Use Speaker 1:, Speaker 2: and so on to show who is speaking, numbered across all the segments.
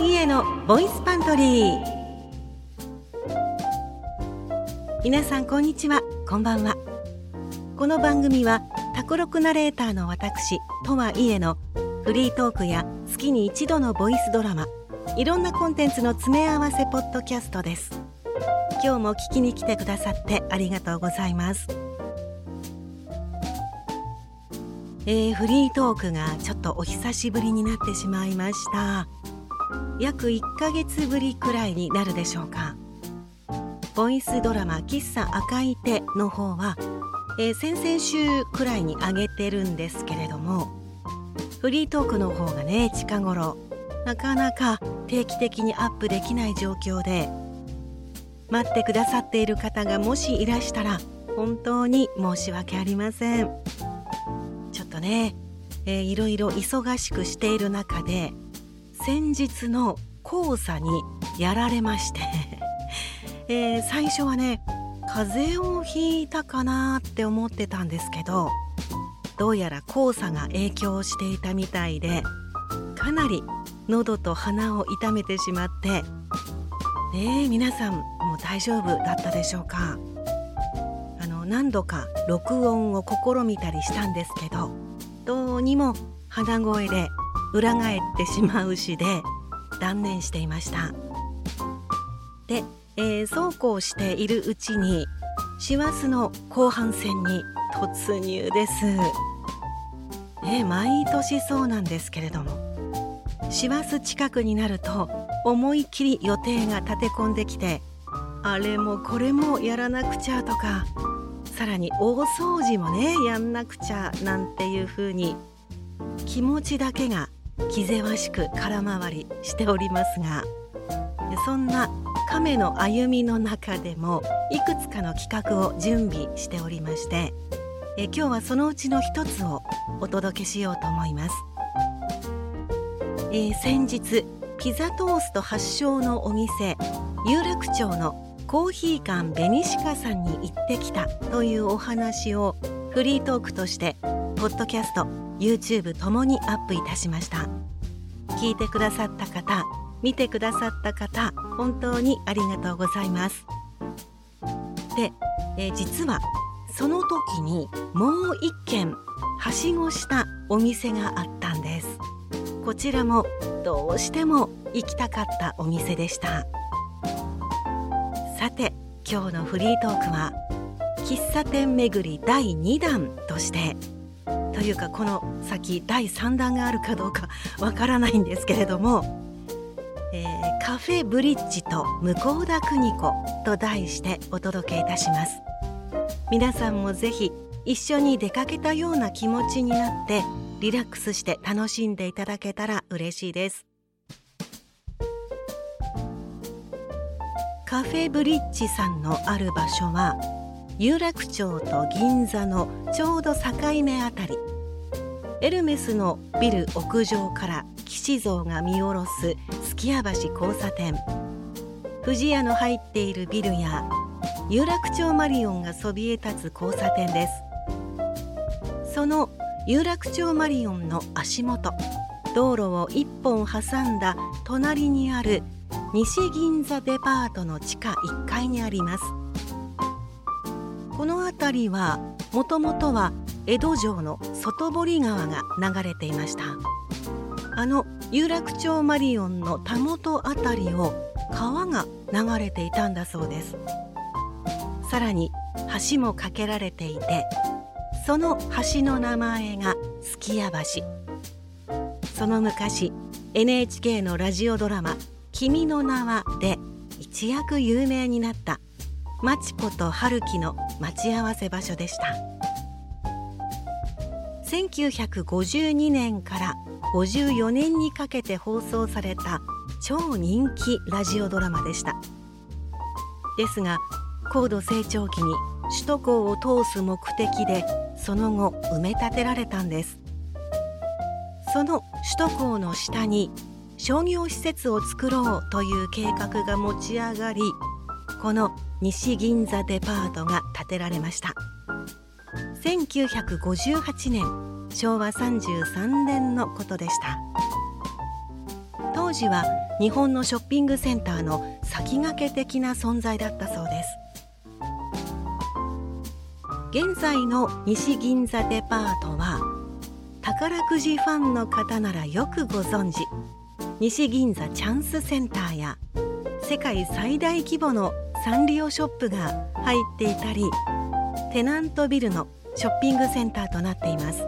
Speaker 1: 井へのボイスパントリー。皆さんこんにちは。こんばんは。この番組はタコロクナレーターの私とはいえのフリートークや月に一度のボイスドラマいろんなコンテンツの詰め合わせポッドキャストです。今日も聞きに来てくださってありがとうございます。えー、フリートークがちょっとお久しぶりになってしまいました。約1ヶ月ぶりくらいになるでしょうか。ボイスドラマ「喫茶赤い手」の方は、えー、先々週くらいに上げてるんですけれどもフリートークの方がね近頃なかなか定期的にアップできない状況で待ってくださっている方がもしいらしたら本当に申し訳ありません。ちょっとね、えー、いろいろ忙しくしている中で先日の黄砂にやられまして。えー、最初はね風邪をひいたかなって思ってたんですけどどうやら黄砂が影響していたみたいでかなり喉と鼻を痛めてしまってね皆さんもう大丈夫だったでしょうか？あの何度か録音を試みたりしたんですけどどうにも鼻声で裏返ってしまうしで断念していました。でえー、そうこうしているうちに師走の後半戦に突入です、えー、毎年そうなんですけれども。師走近くになると思い切り予定が立て込んできてあれもこれもやらなくちゃとかさらに大掃除もねやんなくちゃなんていう風に気持ちだけが気ぜわしく空回りしておりますがそんな亀の歩みの中でもいくつかの企画を準備しておりましてえ今日はそのうちの一つをお届けしようと思います、えー、先日ピザトースト発祥のお店有楽町のコーヒー館ベニシカさんに行ってきたというお話をフリートークとしてポッドキャスト YouTube ともにアップいたしました。聞いてくださった方見てくださった方本当にありがとうございます。で、えー、実はその時にもう一軒はしごしたお店があったんです。こちらもどうしても行きたかったお店でした。さて今日のフリートークは喫茶店巡り第2弾としてというかこの先第3弾があるかどうかわからないんですけれどもえー、カフェブリッジと向田邦子と題してお届けいたします。皆さんもぜひ一緒に出かけたような気持ちになってリラックスして楽しんでいただけたら嬉しいです。カフェブリッジさんのある場所は有楽町と銀座のちょうど境目あたり。エルメスのビル屋上から騎士像が見下ろすすきや橋交差点。富士屋の入っているビルや有楽町マリオンがそびえ立つ交差点です。その有楽町マリオンの足元。道路を一本挟んだ隣にある西銀座デパートの地下1階にあります。この辺りはもともとは江戸城の外堀川が流れていました。あの有楽町マリオンのたもとあたりを川が流れていたんだそうです。さらに橋も架けられていてその橋の名前がすきや橋。その昔 NHK のラジオドラマ「君の名は」で一躍有名になったマチコと春樹の待ち合わせ場所でした。1952年から54年にかけて放送された超人気ラジオドラマでした。ですが高度成長期に首都高を通す目的でその後埋め立てられたんです。その首都高の下に商業施設を作ろうという計画が持ち上がりこの西銀座デパートが建てられました。1958年昭和33年のことでした。当当時は日本のショッピングセンターの先駆け的な存在だったそうです。現在の西銀座デパートは宝くじファンの方ならよくご存知。西銀座チャンスセンターや世界最大規模のサンリオショップが入っていたりテナントビルのショッピングセンターとなっています、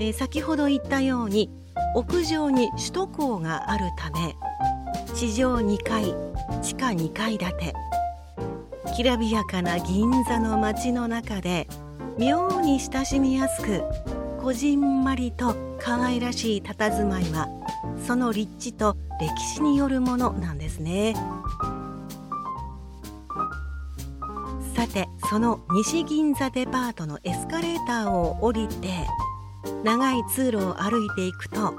Speaker 1: えー、先ほど言ったように屋上に首都高があるため地上2階地下2階建てきらびやかな銀座の街の中で妙に親しみやすくこじんまりと可愛らしい佇まいはその立地と歴史によるものなんですね。その西銀座デパートのエスカレーターを降りて長い通路を歩いていくと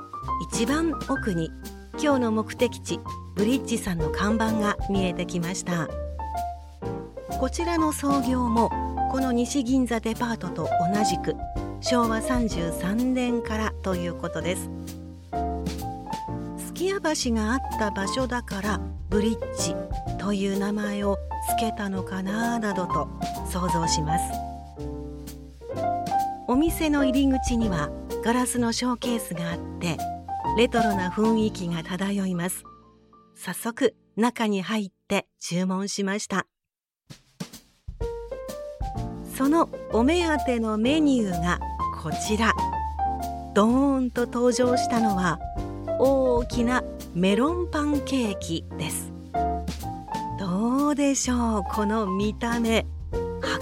Speaker 1: 一番奥に今日の目的地ブリッジさんの看板が見えてきました。こちらの創業もこの西銀座デパートと同じく昭和33年からということです。すき家橋があった場所だからブリッジ。という名前を付けたのかななどと想像します。お店の入り口にはガラスのショーケースがあってレトロな雰囲気が漂います。早速中に入って注文しました。そのお目当てのメニューがこちら。ドーンと登場したのは大きなメロンパンケーキです。うでしょう？この見た目。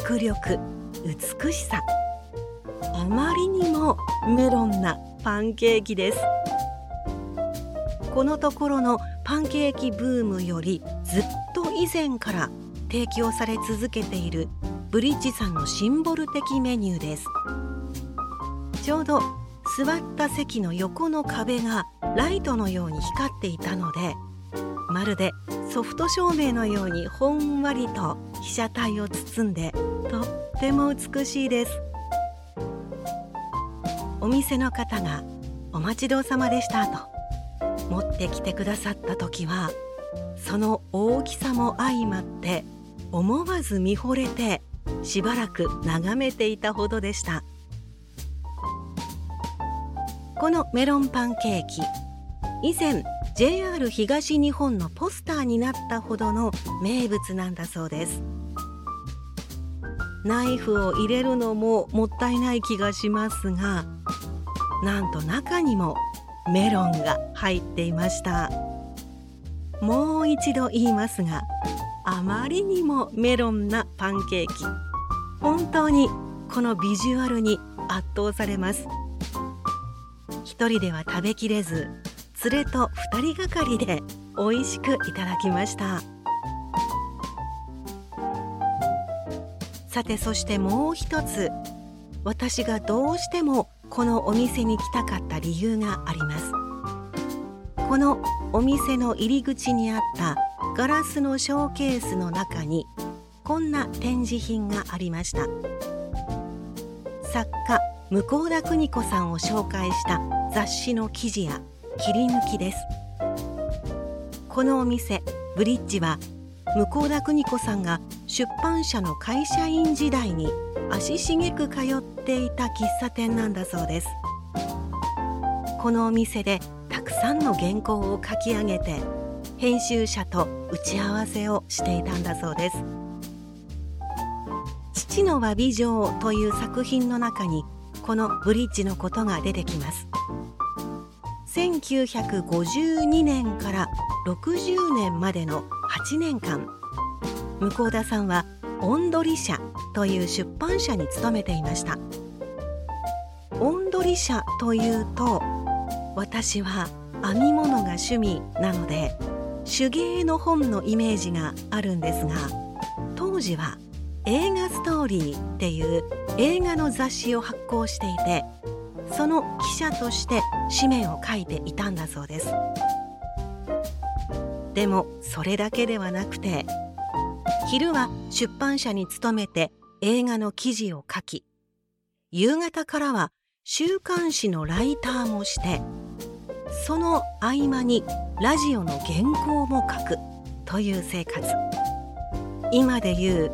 Speaker 1: 迫力。美しさ。あまりにもメロンなパンケーキです。このところのパンケーキブームよりずっと以前から提供され続けているブリッジさんのシンボル的メニューです。ちょうど座った席の横の壁がライトのように光っていたのでまるでソフト照明のようにほんわりと被写体を包んでとっても美しいです。お店の方が「お待ちどうさまでした」と持ってきてくださった時はその大きさも相まって思わず見惚れてしばらく眺めていたほどでした。このメロンパンケーキ以前 JR 東日本のポスターになったほどの名物なんだそうです。ナイフを入れるのももったいない気がしますがなんと中にもメロンが入っていました。もう一度言いますがあまりにもメロンなパンケーキ本当にこのビジュアルに圧倒されます。一人では食べきれず連れと二人がかりで美味しくいただきました。さてそしてもう一つ。私がどうしてもこのお店に来たかった理由があります。このお店の入り口にあったガラスのショーケースの中にこんな展示品がありました。作家向田邦子さんを紹介した雑誌の記事や切り抜きです。このお店ブリッジは向田邦子さんが出版社の会社員時代に足しげく通っていた喫茶店なんだそうです。このお店でたくさんの原稿を書き上げて編集者と打ち合わせをしていたんだそうです。父の詫び状という作品の中にこのブリッジのことが出てきます。1952年から60年までの8年間。向田さんは音取社という出版社に勤めていました。音取社というと私は編み物が趣味なので手芸の本のイメージがあるんですが当時は映画ストーリーっていう映画の雑誌を発行していてその記者として紙面を書いていたんだそうです。でもそれだけではなくて昼は出版社に勤めて映画の記事を書き夕方からは週刊誌のライターもしてその合間にラジオの原稿も書くという生活。今でいう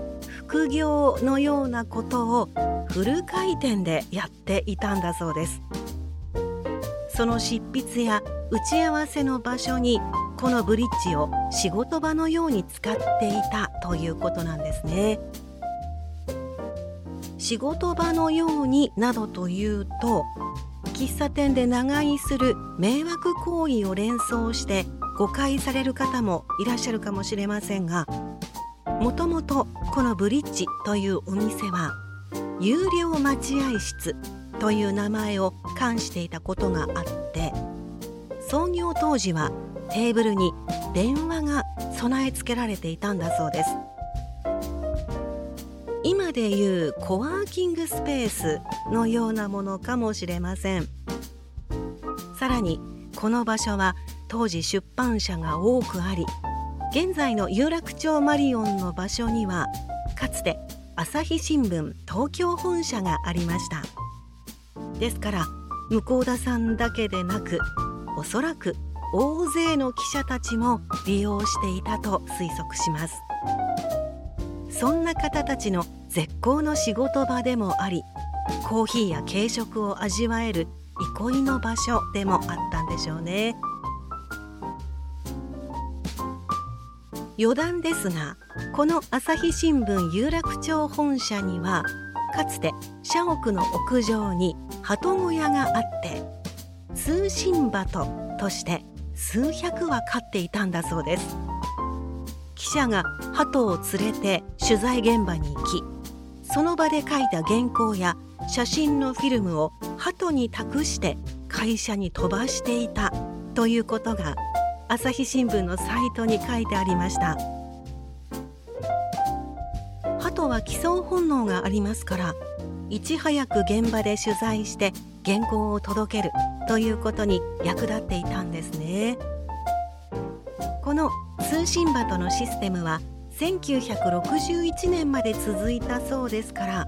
Speaker 1: 副業のようなことをフル回転でやっていたんだそうです。その執筆や打ち合わせの場所にこのブリッジを仕事場のように使っていたということなんですね。仕事場のようになどというと喫茶店で長居する迷惑行為を連想して誤解される方もいらっしゃるかもしれませんがもともとこのブリッジというお店は有料待合室という名前を冠していたことがあって創業当時はテーブルに電話が備え付けられていたんだそうです。今でいうコワーキングスペースのようなものかもしれません。さらにこの場所は当時出版社が多くあり現在の有楽町マリオンの場所にはかつて朝日新聞東京本社がありました。ですから向田さんだけでなくおそらく大勢の記者たちも利用していたと推測します。そんな方たちの絶好の仕事場でもありコーヒーや軽食を味わえる憩いの場所でもあったんでしょうね。余談ですがこの朝日新聞有楽町本社にはかつて社屋の屋上に鳩小屋があって通信鳩として数百羽飼っていたんだそうです。記者が鳩を連れて取材現場に行きその場で書いた原稿や写真のフィルムを鳩に託して会社に飛ばしていたということが朝日新聞のサイトに書いてありました。鳩は帰巣本能がありますからいち早く現場で取材して原稿を届けるということに役立っていたんですね。この通信鳩のシステムは1961年まで続いたそうですから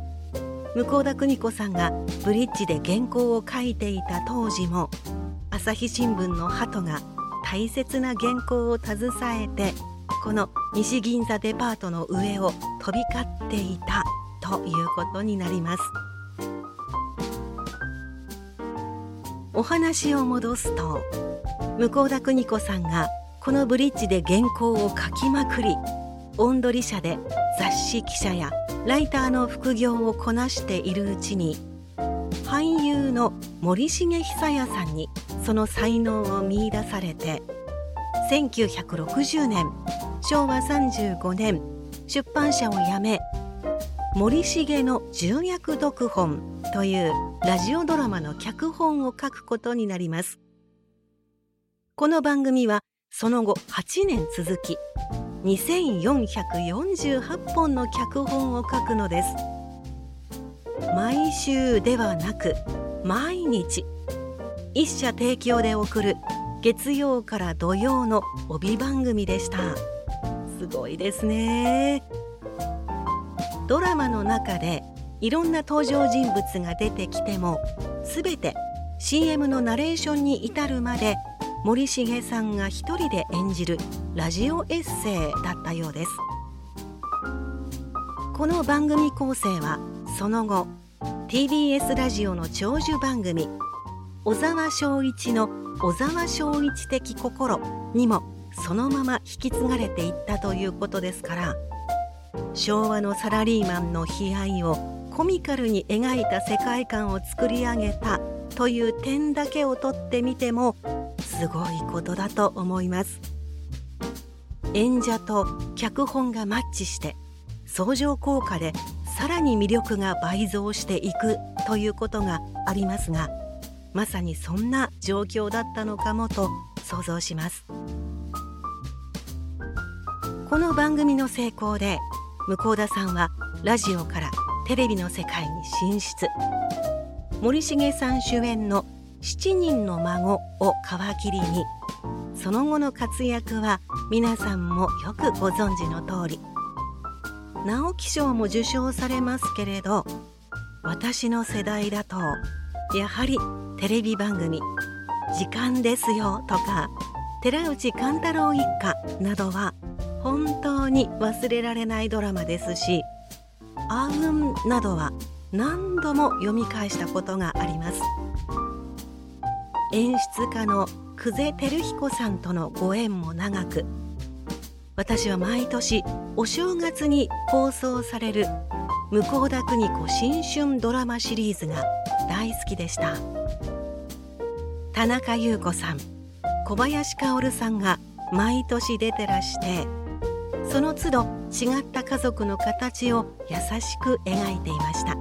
Speaker 1: 向田邦子さんがブリッジで原稿を書いていた当時も朝日新聞の鳩が大切な原稿を携えてこの西銀座デパートの上を飛び交っていたということになります。お話を戻すと向田邦子さんがこのブリッジで原稿を書きまくり音取り社で雑誌記者やライターの副業をこなしているうちに俳優の森重久彌さんにその才能を見いだされて1960年昭和35年出版社を辞め森重の重役読本というラジオドラマの脚本を書くことになります。この番組はその後8年続き2448本の脚本を書くのです。毎週ではなく毎日一社提供で送る月曜から土曜の帯番組でした。すごいですね。ドラマの中でいろんな登場人物が出てきても全て CM のナレーションに至るまで森重さんが一人で演じるラジオエッセイだったようです。この番組構成はその後 TBS ラジオの長寿番組小沢昭一の小沢昭一的心にもそのまま引き継がれていったということですから昭和のサラリーマンの悲哀をコミカルに描いた世界観を作り上げたという点だけをとってみてもすごいことだと思います。演者と脚本がマッチして相乗効果でさらに魅力が倍増していくということがありますがまさにそんな状況だったのかもと想像します。この番組の成功で向田さんはラジオからテレビの世界に進出。森重さん主演の7人の孫を皮切りに。その後の活躍は皆さんもよくご存知の通り。直木賞も受賞されますけれど私の世代だとやはりテレビ番組時間ですよとか寺内貫太郎一家などは本当に忘れられないドラマですしあうんなどは何度も読み返したことがあります。演出家の久世照彦さんとのご縁も長く私は毎年お正月に放送される向田邦子新春ドラマシリーズが大好きでした。田中優子さん。小林薫さんが毎年出てらしてその都度違った家族の形を優しく描いていました。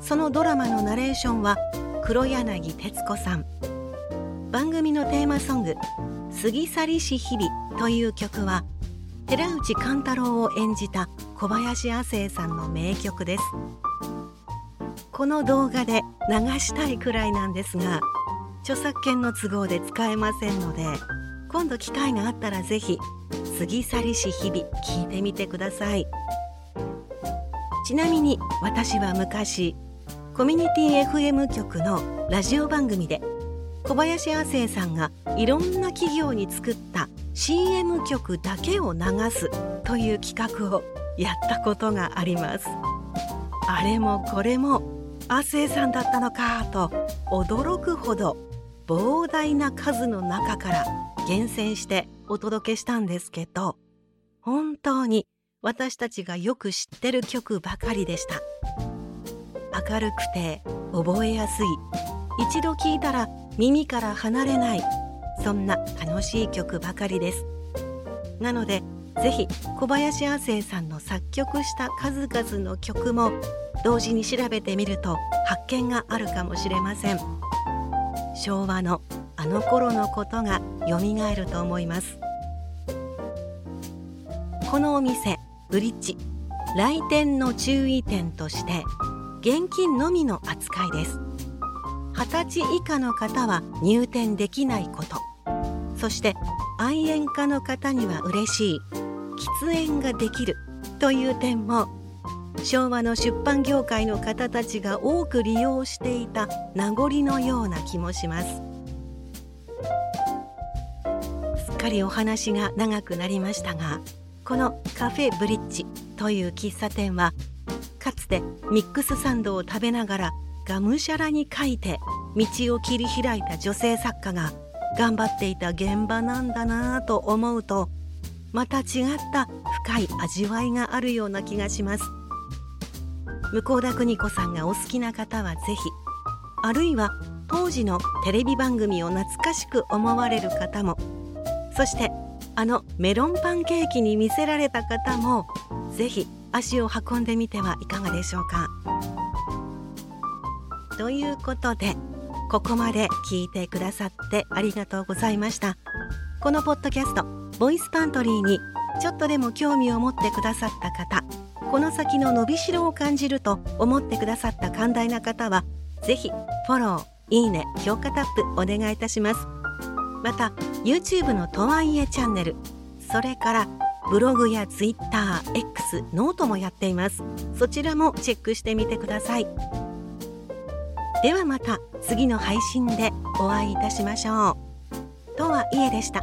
Speaker 1: そのドラマのナレーションは黒柳徹子さん。番組のテーマソング「過ぎ去りし日々」という曲は寺内貫太郎を演じた小林亜生さんの名曲です。この動画で流したいくらいなんですが著作権の都合で使えませんので今度機会があったらぜひ過ぎ去りし日々聞いてみてください。ちなみに私は昔コミュニティ FM 局のラジオ番組で小林亜生さんがいろんな企業に作った CM 曲だけを流すという企画をやったことがあります。あれもこれも亜生さんだったのかと驚くほど膨大な数の中から厳選してお届けしたんですけど本当に私たちがよく知ってる曲ばかりでした。明るくて覚えやすい一度聴いたら耳から離れないそんな楽しい曲ばかりです。なのでぜひ小林亜生さんの作曲した数々の曲も同時に調べてみると発見があるかもしれません。昭和のあの頃のことがよみがえると思います。このお店ブリッジ来店の注意点として現金のみの扱いです。20歳以下の方は入店できないこと。そして愛煙家の方には嬉しい。喫煙ができる。という点も昭和の出版業界の方たちが多く利用していた名残のような気もします。すっかりお話が長くなりましたがこのカフェブリッジという喫茶店はかつてミックスサンドを食べながらがむしゃらに書いて道を切り開いた女性作家が頑張っていた現場なんだなぁと思うとまた違った深い味わいがあるような気がします。向田邦子さんがお好きな方はぜひあるいは当時のテレビ番組を懐かしく思われる方もそしてあのメロンパンケーキに魅せられた方もぜひ足を運んでみてはいかがでしょうか。ということでここまで聞いてくださってありがとうございましたこのポッドキャストボイスパントリーにちょっとでも興味を持ってくださった方この先の伸びしろを感じると思ってくださった寛大な方はぜひフォローいいね評価タップお願いいたします。また YouTube のとはいえチャンネルそれからブログや TwitterX note もやっています。そちらもチェックしてみてください。ではまた次の配信でお会いいたしましょう。とはいえでした。